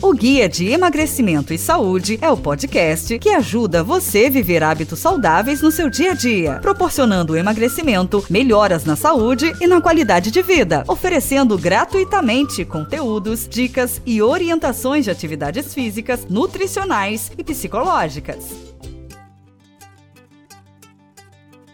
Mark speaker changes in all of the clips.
Speaker 1: O Guia de Emagrecimento e Saúde é o podcast que ajuda você a viver hábitos saudáveis no seu dia a dia, proporcionando emagrecimento, melhoras na saúde e na qualidade de vida, oferecendo gratuitamente conteúdos, dicas e orientações de atividades físicas, nutricionais e psicológicas.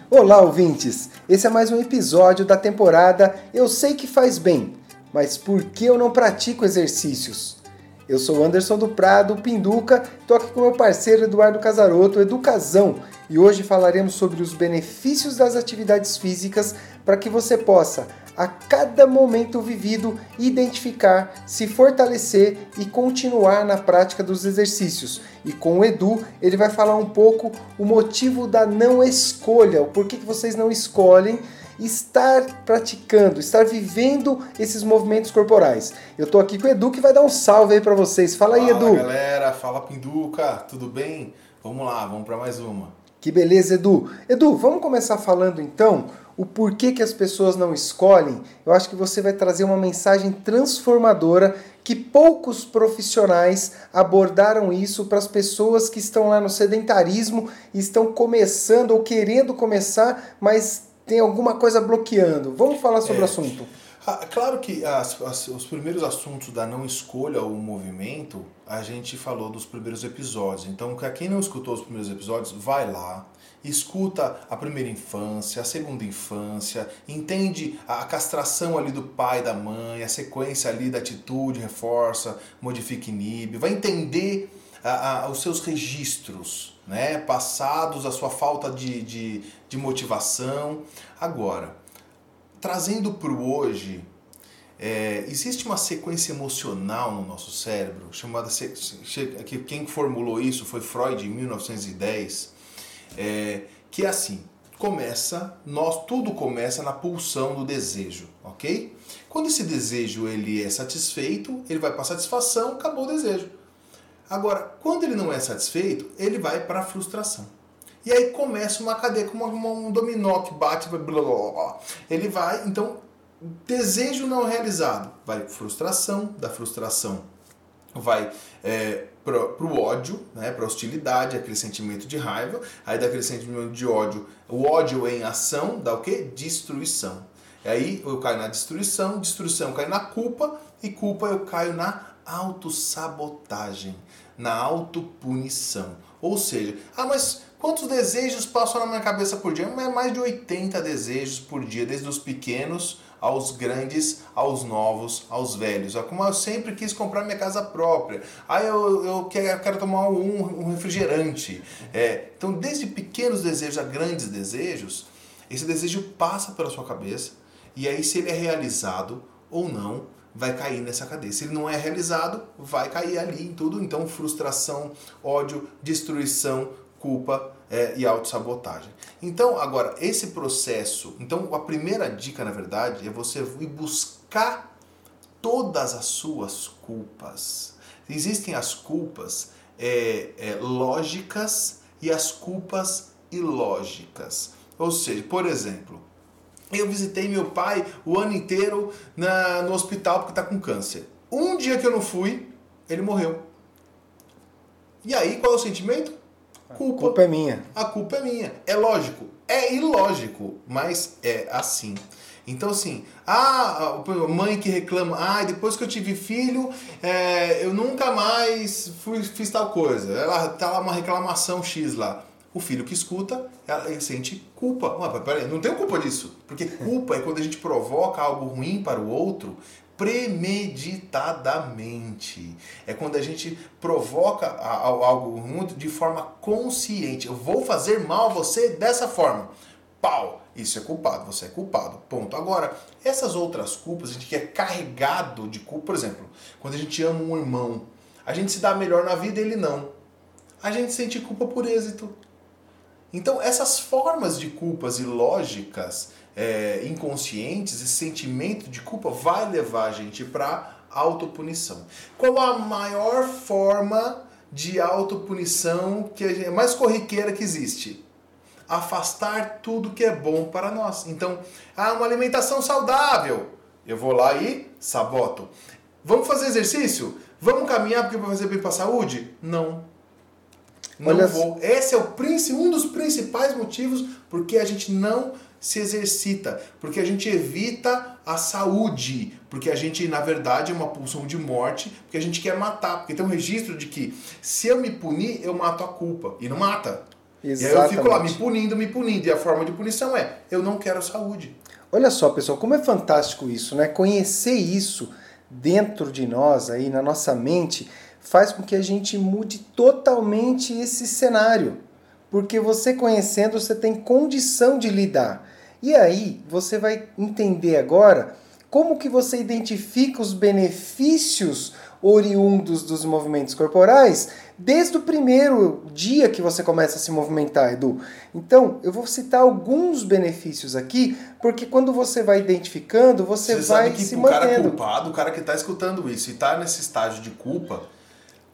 Speaker 2: Olá, ouvintes! Esse é mais um episódio da temporada Eu Sei Que Faz Bem, mas por que eu não pratico exercícios? Eu sou Anderson do Prado, Pinduca, estou aqui com meu parceiro Eduardo Casaroto, Educazão, e hoje falaremos sobre os benefícios das atividades físicas para que você possa, a cada momento vivido, identificar, se fortalecer e continuar na prática dos exercícios. E com o Edu, ele vai falar um pouco o motivo da não escolha, o porquê que vocês não escolhem estar praticando, estar vivendo esses movimentos corporais. Eu tô aqui com o Edu que vai dar um salve aí para vocês. Fala,
Speaker 3: fala
Speaker 2: aí, Edu.
Speaker 3: galera, fala Pinduca, tudo bem? Vamos lá, vamos para mais uma.
Speaker 2: Que beleza, Edu. Edu, vamos começar falando então o porquê que as pessoas não escolhem. Eu acho que você vai trazer uma mensagem transformadora que poucos profissionais abordaram isso para as pessoas que estão lá no sedentarismo e estão começando ou querendo começar, mas tem alguma coisa bloqueando. Vamos falar sobre é, o assunto.
Speaker 3: Ah, claro que as, as, os primeiros assuntos da não escolha o movimento, a gente falou dos primeiros episódios. Então, quem não escutou os primeiros episódios, vai lá, escuta a primeira infância, a segunda infância, entende a castração ali do pai, da mãe, a sequência ali da atitude, reforça, modifica, inibe, vai entender a, a, os seus registros né, passados, a sua falta de, de, de motivação. Agora, trazendo para o hoje, é, existe uma sequência emocional no nosso cérebro, chamada. que Quem formulou isso foi Freud em 1910, é, que é assim: começa, nós tudo começa na pulsão do desejo, ok? Quando esse desejo ele é satisfeito, ele vai para satisfação, acabou o desejo. Agora, quando ele não é satisfeito, ele vai para a frustração. E aí começa uma cadeia, como um dominó que bate, blá, blá, blá, ele vai, então, desejo não realizado, vai frustração, da frustração vai é, ódio, né, para hostilidade, aquele sentimento de raiva, aí daquele sentimento de ódio, o ódio em ação dá o que? Destruição. E aí eu caio na destruição, destruição eu caio na culpa, e culpa eu caio na autossabotagem, na autopunição. Ou seja, ah, mas quantos desejos passam na minha cabeça por dia? É mais de 80 desejos por dia, desde os pequenos aos grandes, aos novos, aos velhos. É como eu sempre quis comprar minha casa própria. Aí eu, eu, quero, eu quero tomar um, um refrigerante. É, então, desde pequenos desejos a grandes desejos, esse desejo passa pela sua cabeça e aí se ele é realizado ou não, vai cair nessa cadeia. Se ele não é realizado, vai cair ali em tudo. Então, frustração, ódio, destruição, culpa é, e autossabotagem. Então, agora, esse processo. Então, a primeira dica, na verdade, é você ir buscar todas as suas culpas. Existem as culpas é, é, lógicas e as culpas ilógicas. Ou seja, por exemplo, eu visitei meu pai o ano inteiro na, no hospital porque está com câncer. Um dia que eu não fui, ele morreu. E aí, qual é o sentimento?
Speaker 2: Culpa. A culpa é minha.
Speaker 3: A culpa é minha. É lógico. É ilógico, mas é assim. Então, assim, ah, a mãe que reclama, ah, depois que eu tive filho, é, eu nunca mais fui, fiz tal coisa. Ela tá lá uma reclamação X lá o filho que escuta, ele sente culpa. Mas peraí, não tenho culpa disso. Porque culpa é quando a gente provoca algo ruim para o outro premeditadamente. É quando a gente provoca algo ruim de forma consciente. Eu vou fazer mal a você dessa forma. Pau! Isso é culpado, você é culpado. Ponto. Agora, essas outras culpas, a gente que é carregado de culpa, por exemplo, quando a gente ama um irmão, a gente se dá melhor na vida, ele não. A gente sente culpa por êxito. Então, essas formas de culpas ilógicas, é, inconscientes, esse sentimento de culpa vai levar a gente para autopunição. Qual a maior forma de autopunição que é mais corriqueira que existe? Afastar tudo que é bom para nós. Então, ah, uma alimentação saudável. Eu vou lá e saboto. Vamos fazer exercício? Vamos caminhar porque vai fazer bem para a saúde? Não. Não
Speaker 2: Olha-
Speaker 3: vou. Esse é o um dos principais motivos porque a gente não se exercita, porque a gente evita a saúde, porque a gente, na verdade, é uma pulsão de morte, porque a gente quer matar, porque tem um registro de que se eu me punir, eu mato a culpa, e não mata. E aí eu fico lá me
Speaker 2: Exatamente.
Speaker 3: punindo, me punindo, e a forma de punição é, eu não quero saúde.
Speaker 2: Olha só, pessoal, como é fantástico isso, né? Conhecer isso dentro de nós, aí na nossa mente, faz com que a gente mude totalmente esse cenário. Porque você conhecendo, você tem condição de lidar. E aí, você vai entender agora como que você identifica os benefícios oriundos dos movimentos corporais desde o primeiro dia que você começa a se movimentar, Edu. Então, eu vou citar alguns benefícios aqui, porque quando você vai identificando, você,
Speaker 3: Você
Speaker 2: vai
Speaker 3: sabe que
Speaker 2: se
Speaker 3: o cara
Speaker 2: mantendo.
Speaker 3: culpado, o cara que está escutando isso e está nesse estágio de culpa,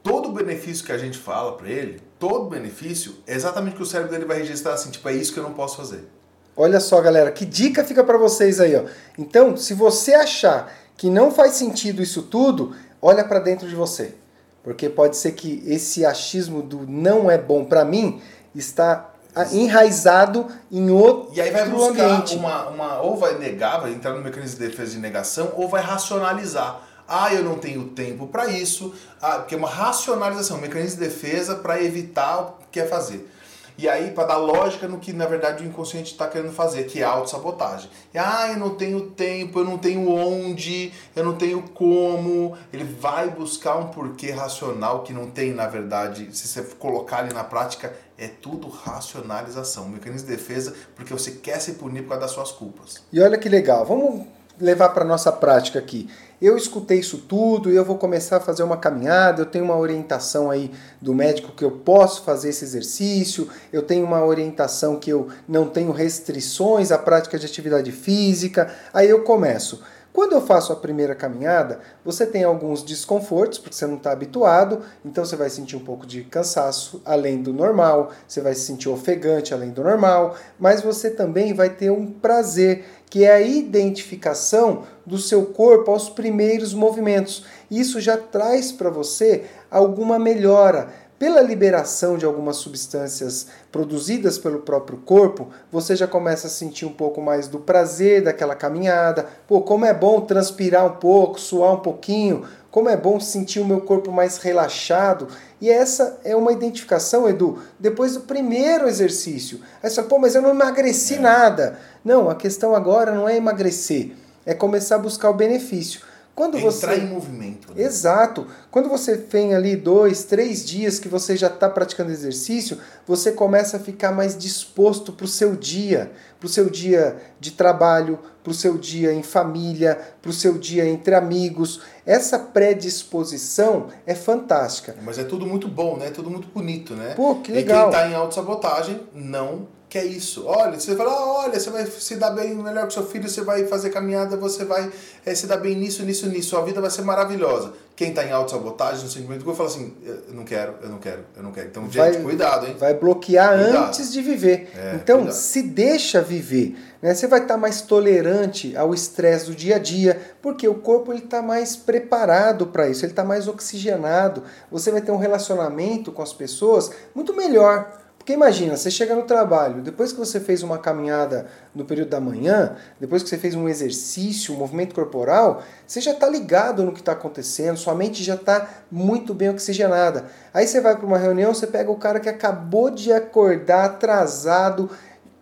Speaker 3: todo benefício que a gente fala para ele, todo benefício, é exatamente o que o cérebro dele vai registrar assim, tipo, é isso que eu não posso fazer.
Speaker 2: Olha só, galera, que dica fica para vocês aí, ó. Então, se você achar que não faz sentido isso tudo, olha para dentro de você. Porque pode ser que esse achismo do não é bom para mim está enraizado em outro
Speaker 3: E aí vai buscar
Speaker 2: ambiente.
Speaker 3: uma, uma. Ou vai negar, vai entrar no mecanismo de defesa de negação, ou vai racionalizar. Ah, eu não tenho tempo para isso. Ah, porque é uma racionalização, um mecanismo de defesa para evitar o que quer fazer. E aí, para dar lógica no que na verdade o inconsciente está querendo fazer, que é a autossabotagem. Ah, eu não tenho tempo, eu não tenho onde, eu não tenho como. Ele vai buscar um porquê racional que não tem, na verdade, se você colocar ali na prática, é tudo racionalização, um mecanismo de defesa, porque você quer se punir por causa das suas culpas.
Speaker 2: E olha que legal, vamos levar para nossa prática aqui. Eu escutei isso tudo eu vou começar a fazer uma caminhada. Eu tenho uma orientação aí do médico que eu posso fazer esse exercício. Eu tenho uma orientação que eu não tenho restrições à prática de atividade física. Aí eu começo. Quando eu faço a primeira caminhada, você tem alguns desconfortos, porque você não está habituado, então você vai sentir um pouco de cansaço além do normal, você vai se sentir ofegante além do normal, mas você também vai ter um prazer, que é a identificação do seu corpo aos primeiros movimentos. Isso já traz para você alguma melhora. Pela liberação de algumas substâncias produzidas pelo próprio corpo, você já começa a sentir um pouco mais do prazer daquela caminhada. Pô, como é bom transpirar um pouco, suar um pouquinho, como é bom sentir o meu corpo mais relaxado. E essa é uma identificação, Edu, depois do primeiro exercício. Aí você fala, pô, mas eu não emagreci nada. Não, a questão agora não é emagrecer, é começar a buscar o benefício. Quando
Speaker 3: Entrar
Speaker 2: você
Speaker 3: em movimento. né?
Speaker 2: Exato. Quando você tem ali dois, três dias que você já está praticando exercício, você começa a ficar mais disposto para o seu dia, para o seu dia de trabalho, para o seu dia em família, para o seu dia entre amigos. Essa predisposição é fantástica.
Speaker 3: Mas é tudo muito bom, né? Tudo muito bonito, né?
Speaker 2: Pô, que
Speaker 3: E
Speaker 2: legal.
Speaker 3: quem tá em autossabotagem não quer isso. Olha, você fala, ah, olha, você vai se dar bem melhor com seu filho, você vai fazer caminhada, você vai eh, se dar bem nisso, nisso, nisso. Sua vida vai ser maravilhosa. Quem tá em autossabotagem, no sentimento de culpa, fala assim, eu não quero, eu não quero, eu não quero. Então,
Speaker 2: Vai-
Speaker 3: gente, cuidado, hein?
Speaker 2: Vai bloquear
Speaker 3: Cuidado.
Speaker 2: antes de viver.
Speaker 3: É,
Speaker 2: então,
Speaker 3: cuidado.
Speaker 2: se deixa viver. Né? Você vai estar mais tolerante ao estresse do dia a dia, porque o corpo está mais preparado para isso, ele está mais oxigenado. Você vai ter um relacionamento com as pessoas muito melhor. Porque imagina, você chega no trabalho, depois que você fez uma caminhada no período da manhã, depois que você fez um exercício, um movimento corporal, você já está ligado no que está acontecendo, sua mente já está muito bem oxigenada. Aí você vai para uma reunião, você pega o cara que acabou de acordar atrasado,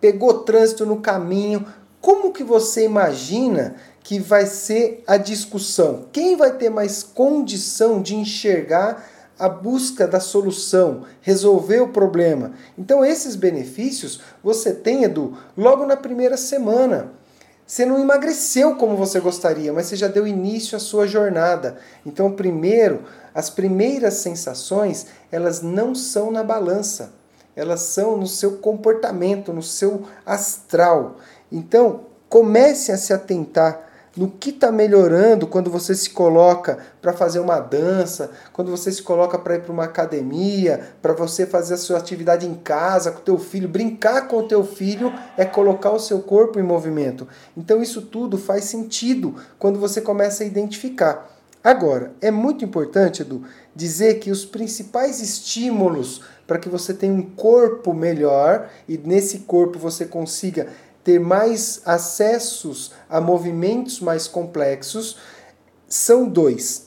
Speaker 2: pegou trânsito no caminho. Como que você imagina que vai ser a discussão? Quem vai ter mais condição de enxergar a busca da solução, resolver o problema. Então, esses benefícios você tem, Edu, logo na primeira semana. Você não emagreceu como você gostaria, mas você já deu início à sua jornada. Então, primeiro, as primeiras sensações, elas não são na balança. Elas são no seu comportamento, no seu astral. Então, comece a se atentar no que está melhorando quando você se coloca para fazer uma dança, quando você se coloca para ir para uma academia, para você fazer a sua atividade em casa com o teu filho, brincar com o teu filho é colocar o seu corpo em movimento. Então isso tudo faz sentido quando você começa a identificar. Agora, é muito importante, Edu, dizer que os principais estímulos para que você tenha um corpo melhor e nesse corpo você consiga ter mais acessos a movimentos mais complexos são dois.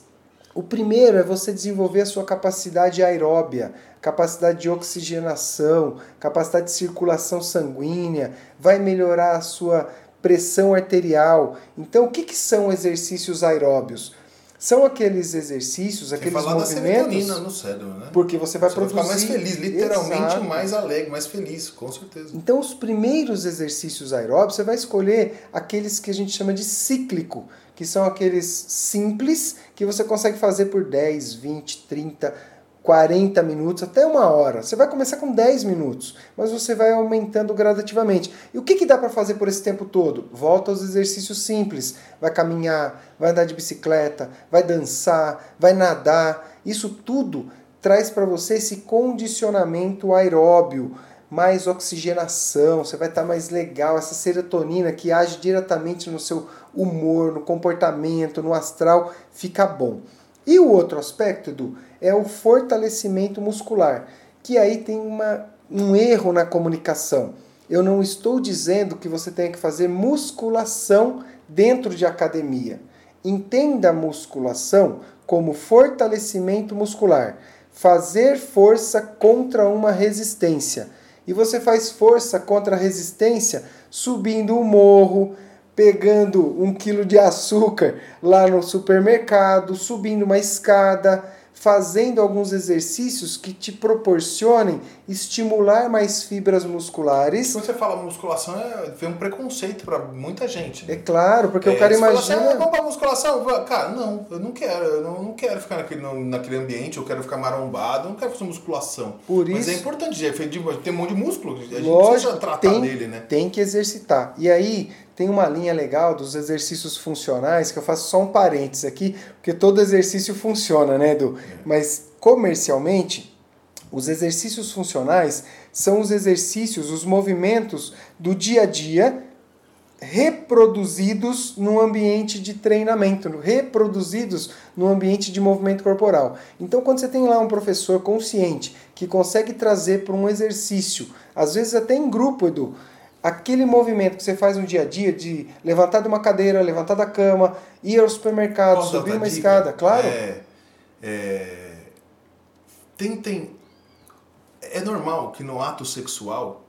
Speaker 2: O primeiro é você desenvolver a sua capacidade aeróbia, capacidade de oxigenação, capacidade de circulação sanguínea, vai melhorar a sua pressão arterial. Então, o que, que são exercícios aeróbios? São aqueles exercícios, aqueles falar movimentos.
Speaker 3: Da no cérebro, né?
Speaker 2: Porque você vai você produzir.
Speaker 3: Vai ficar mais feliz, literalmente Exato. mais alegre, mais feliz, com certeza.
Speaker 2: Então, os primeiros exercícios aeróbicos, você vai escolher aqueles que a gente chama de cíclico, que são aqueles simples que você consegue fazer por 10, 20, 30, 40 minutos, até uma hora. Você vai começar com 10 minutos, mas você vai aumentando gradativamente. E o que, que dá para fazer por esse tempo todo? Volta aos exercícios simples. Vai caminhar, vai andar de bicicleta, vai dançar, vai nadar. Isso tudo traz para você esse condicionamento aeróbio, mais oxigenação, você vai estar tá mais legal, essa serotonina que age diretamente no seu humor, no comportamento, no astral, fica bom. E o outro aspecto, Edu, é o fortalecimento muscular, que aí tem uma, um erro na comunicação. Eu não estou dizendo que você tenha que fazer musculação dentro de academia. Entenda musculação como fortalecimento muscular, fazer força contra uma resistência. E você faz força contra a resistência subindo o morro, pegando um quilo de açúcar lá no supermercado, subindo uma escada, fazendo alguns exercícios que te proporcionem estimular mais fibras musculares.
Speaker 3: Quando você fala musculação, é, vem um preconceito para muita gente.
Speaker 2: Né? É claro, porque é, o cara imagina. Fala
Speaker 3: assim, ah, vamos pra musculação? Cara, não, eu não quero, eu não, não quero ficar naquele, naquele ambiente, eu quero ficar marombado, eu não quero fazer musculação.
Speaker 2: Por
Speaker 3: Mas
Speaker 2: isso,
Speaker 3: é importante, tem um monte de músculo, a gente
Speaker 2: lógico,
Speaker 3: precisa tratar
Speaker 2: tem,
Speaker 3: dele, né?
Speaker 2: Tem que exercitar. E aí, tem uma linha legal dos exercícios funcionais, que eu faço só um parênteses aqui, porque todo exercício funciona, né, Edu? É. Mas comercialmente, os exercícios funcionais são os exercícios, os movimentos do dia a dia reproduzidos no ambiente de treinamento, reproduzidos no ambiente de movimento corporal. Então, quando você tem lá um professor consciente que consegue trazer para um exercício, às vezes até em grupo, Edu, aquele movimento que você faz no dia a dia de levantar de uma cadeira, levantar da cama, ir ao supermercado, Posso subir uma dica? escada, claro.
Speaker 3: É, é, tentem. É normal que no ato sexual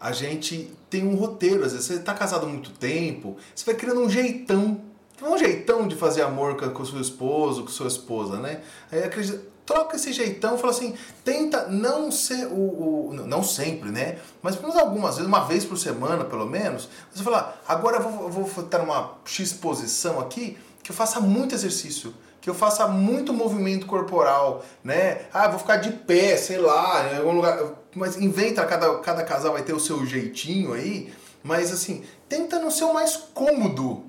Speaker 3: a gente tem um roteiro. Às vezes você está casado há muito tempo, você vai criando um jeitão. Um jeitão de fazer amor com o seu esposo, com sua esposa, né? Aí acredita troca esse jeitão, fala assim, tenta não ser o, o, não sempre, né? Mas pelo menos algumas vezes, uma vez por semana, pelo menos, você fala, agora eu vou, estar numa X posição aqui, que eu faça muito exercício, que eu faça muito movimento corporal, né? Ah, vou ficar de pé, sei lá, em algum lugar. Mas inventa, cada, cada casal vai ter o seu jeitinho aí, mas assim, tenta não ser o mais cômodo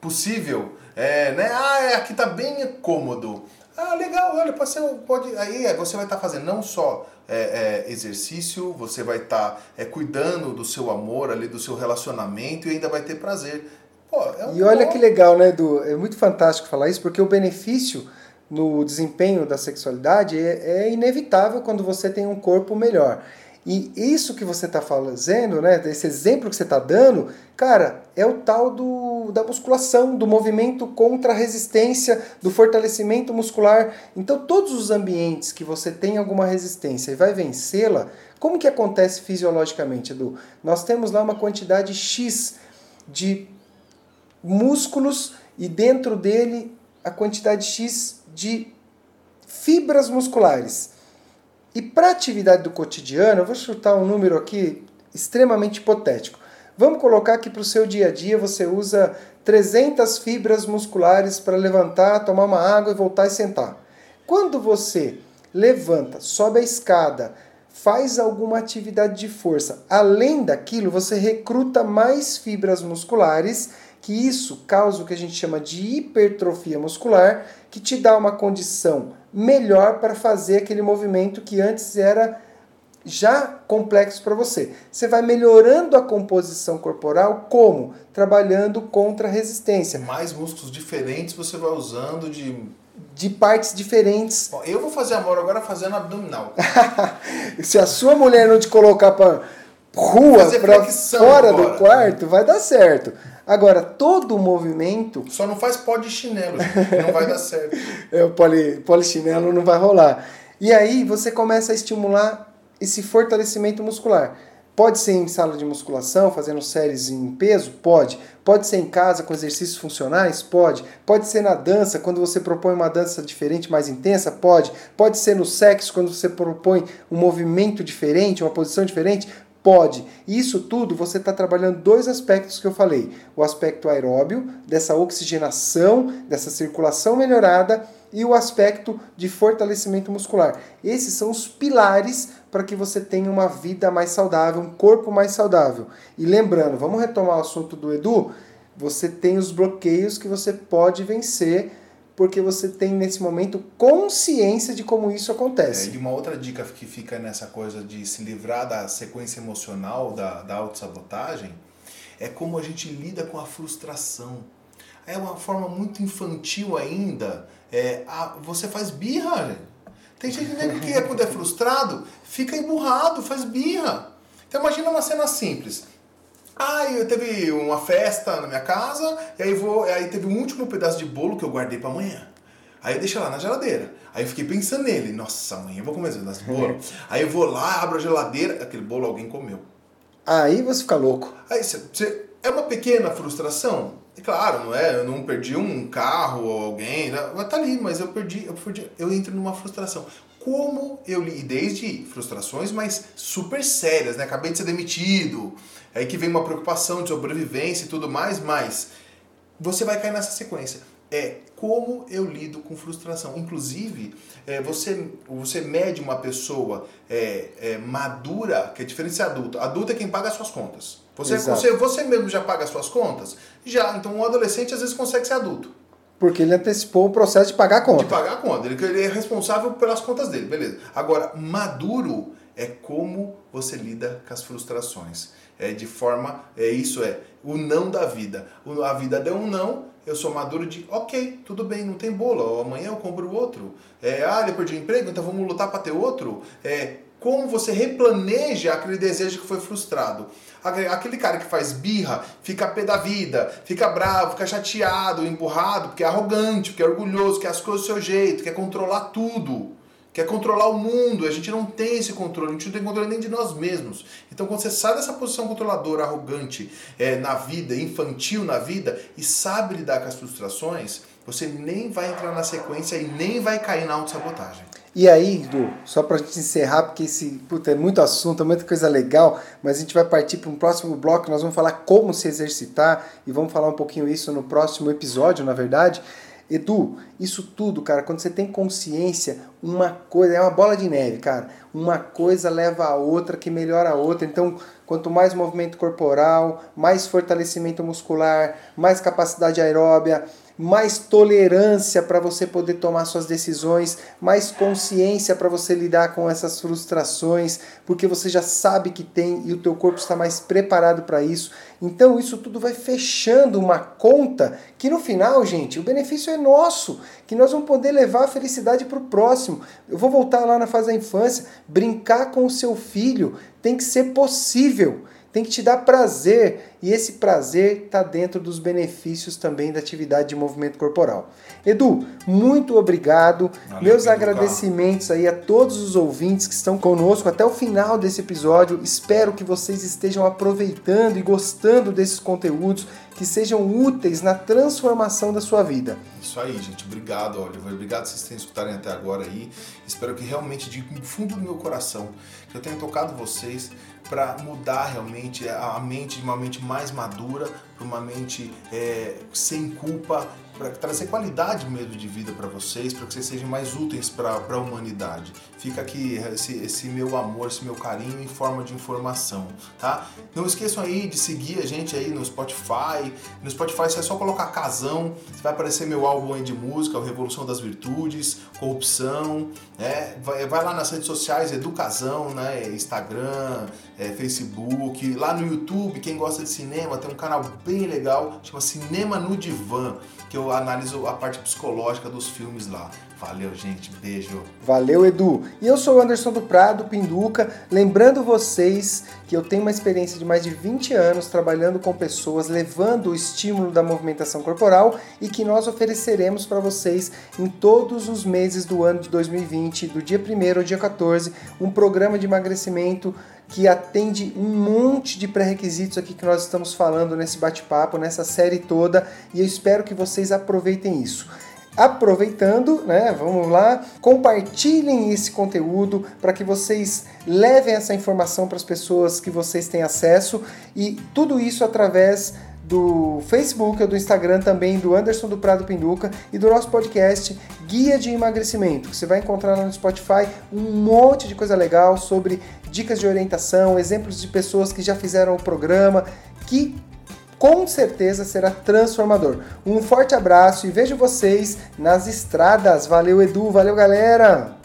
Speaker 3: possível. É, né? Ah, é, aqui tá bem cômodo. Ah, legal, olha, pode ser, pode, aí é, você vai estar tá fazendo não só é, é, exercício, você vai estar tá, é, cuidando do seu amor ali, do seu relacionamento e ainda vai ter prazer. Pô,
Speaker 2: é um e olha bom... que legal, né, Edu? É muito fantástico falar isso, porque o benefício no desempenho da sexualidade é, é inevitável quando você tem um corpo melhor. E isso que você está fazendo, né, esse exemplo que você está dando, cara, é o tal do, da musculação, do movimento contra a resistência, do fortalecimento muscular. Então, todos os ambientes que você tem alguma resistência e vai vencê-la, como que acontece fisiologicamente, Edu? Nós temos lá uma quantidade X de músculos e dentro dele a quantidade X de fibras musculares. E para atividade do cotidiano, eu vou chutar um número aqui extremamente hipotético. Vamos colocar que para o seu dia a dia você usa 300 fibras musculares para levantar, tomar uma água e voltar e sentar. Quando você levanta, sobe a escada, faz alguma atividade de força, além daquilo, você recruta mais fibras musculares, que isso causa o que a gente chama de hipertrofia muscular, que te dá uma condição melhor para fazer aquele movimento que antes era já complexos para você. Você vai melhorando a composição corporal como? Trabalhando contra a resistência.
Speaker 3: Mais músculos diferentes você vai usando de
Speaker 2: de partes diferentes.
Speaker 3: Eu vou fazer amor agora fazendo abdominal.
Speaker 2: Se a sua mulher não te colocar para rua, para fora agora. do quarto, vai dar certo. Agora, todo o movimento.
Speaker 3: Só não faz pó de chinelo, não vai dar certo.
Speaker 2: É, o poli, polichinelo não vai rolar. E aí você começa a estimular esse fortalecimento muscular. Pode ser em sala de musculação, fazendo séries em peso? Pode. Pode ser em casa com exercícios funcionais? Pode. Pode ser na dança, quando você propõe uma dança diferente, mais intensa? Pode. Pode ser no sexo, quando você propõe um movimento diferente, uma posição diferente? Pode. Isso tudo você está trabalhando dois aspectos que eu falei: o aspecto aeróbio, dessa oxigenação, dessa circulação melhorada, e o aspecto de fortalecimento muscular. Esses são os pilares para que você tenha uma vida mais saudável, um corpo mais saudável. E lembrando, vamos retomar o assunto do Edu? Você tem os bloqueios que você pode vencer porque você tem nesse momento consciência de como isso acontece.
Speaker 3: É, e uma outra dica que fica nessa coisa de se livrar da sequência emocional da, da autossabotagem é como a gente lida com a frustração. É uma forma muito infantil ainda. É, a, você faz birra. Tem gente que é quando é frustrado, fica emburrado, faz birra. Então imagina uma cena simples. Ah, eu teve uma festa na minha casa, e aí, vou, aí teve um último pedaço de bolo que eu guardei para amanhã. Aí eu deixo lá na geladeira. Aí eu fiquei pensando nele. Nossa, amanhã eu vou comer esse pedaço de bolo. aí eu vou lá, abro a geladeira, aquele bolo alguém comeu.
Speaker 2: Aí você fica louco.
Speaker 3: Aí você, é uma pequena frustração? E claro, não é? Eu não perdi um carro ou alguém, né? tá ali, mas eu perdi, eu perdi, eu entro numa frustração. Como eu li, desde frustrações, mas super sérias, né? Acabei de ser demitido, aí que vem uma preocupação de sobrevivência e tudo mais, mas você vai cair nessa sequência. É como eu lido com frustração. Inclusive, é, você, você mede uma pessoa é, é, madura, que é diferente de adulto. Adulto é quem paga as suas contas. Você, você, você mesmo já paga as suas contas? Já. Então, um adolescente às vezes consegue ser adulto.
Speaker 2: Porque ele antecipou o processo de pagar a conta.
Speaker 3: De pagar a conta. Ele, ele é responsável pelas contas dele, beleza. Agora, maduro é como você lida com as frustrações. É de forma, é isso é o não da vida. A vida deu um não, eu sou maduro de, ok, tudo bem, não tem bolo, amanhã eu compro outro. É, ah, eu perdi o emprego, então vamos lutar para ter outro. É, como você replaneja aquele desejo que foi frustrado. Aquele cara que faz birra, fica pé da vida, fica bravo, fica chateado, empurrado, porque é arrogante, porque é orgulhoso, quer as coisas do seu jeito, quer controlar tudo, quer controlar o mundo. A gente não tem esse controle, a gente não tem controle nem de nós mesmos. Então, quando você sai dessa posição controladora, arrogante é, na vida, infantil na vida, e sabe lidar com as frustrações, você nem vai entrar na sequência e nem vai cair na autossabotagem.
Speaker 2: E aí, Du, só para a gente encerrar, porque esse puta, é muito assunto, é muita coisa legal, mas a gente vai partir para um próximo bloco, nós vamos falar como se exercitar e vamos falar um pouquinho isso no próximo episódio, na verdade. Edu, isso tudo, cara, quando você tem consciência, uma coisa, é uma bola de neve, cara. Uma coisa leva a outra, que melhora a outra. Então, quanto mais movimento corporal, mais fortalecimento muscular, mais capacidade aeróbia, mais tolerância para você poder tomar suas decisões, mais consciência para você lidar com essas frustrações, porque você já sabe que tem e o teu corpo está mais preparado para isso. Então isso tudo vai fechando uma conta que no final, gente, o benefício é nosso, que nós vamos poder levar a felicidade para o próximo. Eu vou voltar lá na fase da infância, brincar com o seu filho tem que ser possível tem que te dar prazer e esse prazer está dentro dos benefícios também da atividade de movimento corporal. Edu, muito obrigado. Valeu, Meus agradecimentos aí a todos os ouvintes que estão conosco até o final desse episódio. Espero que vocês estejam aproveitando e gostando desses conteúdos que sejam úteis na transformação da sua vida.
Speaker 3: Isso aí, gente. Obrigado, Oliver. Obrigado vocês terem escutarem até agora aí. Espero que realmente, de fundo do meu coração, que eu tenha tocado vocês para mudar realmente a mente de uma mente mais madura para uma mente é, sem culpa para trazer qualidade mesmo de vida para vocês, para que vocês sejam mais úteis para a humanidade. Fica aqui esse, esse meu amor, esse meu carinho em forma de informação, tá? Não esqueçam aí de seguir a gente aí no Spotify. No Spotify você é só colocar casão, vai aparecer meu álbum aí de música, o Revolução das Virtudes, Corrupção, né? Vai, vai lá nas redes sociais, Educazão, né? Instagram, é, Facebook, lá no YouTube, quem gosta de cinema, tem um canal bem legal, chama Cinema no Divã, que eu analiso a parte psicológica dos filmes lá. Valeu, gente. Beijo.
Speaker 2: Valeu, Edu. E eu sou o Anderson do Prado, Pinduca. Lembrando vocês que eu tenho uma experiência de mais de 20 anos trabalhando com pessoas, levando o estímulo da movimentação corporal e que nós ofereceremos para vocês em todos os meses do ano de 2020, do dia 1 ao dia 14, um programa de emagrecimento que atende um monte de pré-requisitos aqui que nós estamos falando nesse bate-papo, nessa série toda, e eu espero que vocês aproveitem isso. Aproveitando, né, vamos lá, compartilhem esse conteúdo para que vocês levem essa informação para as pessoas que vocês têm acesso e tudo isso através do Facebook do Instagram também do Anderson do Prado Pinduca e do nosso podcast Guia de Emagrecimento. Você vai encontrar lá no Spotify um monte de coisa legal sobre dicas de orientação, exemplos de pessoas que já fizeram o programa, que com certeza será transformador. Um forte abraço e vejo vocês nas estradas. Valeu, Edu, valeu, galera!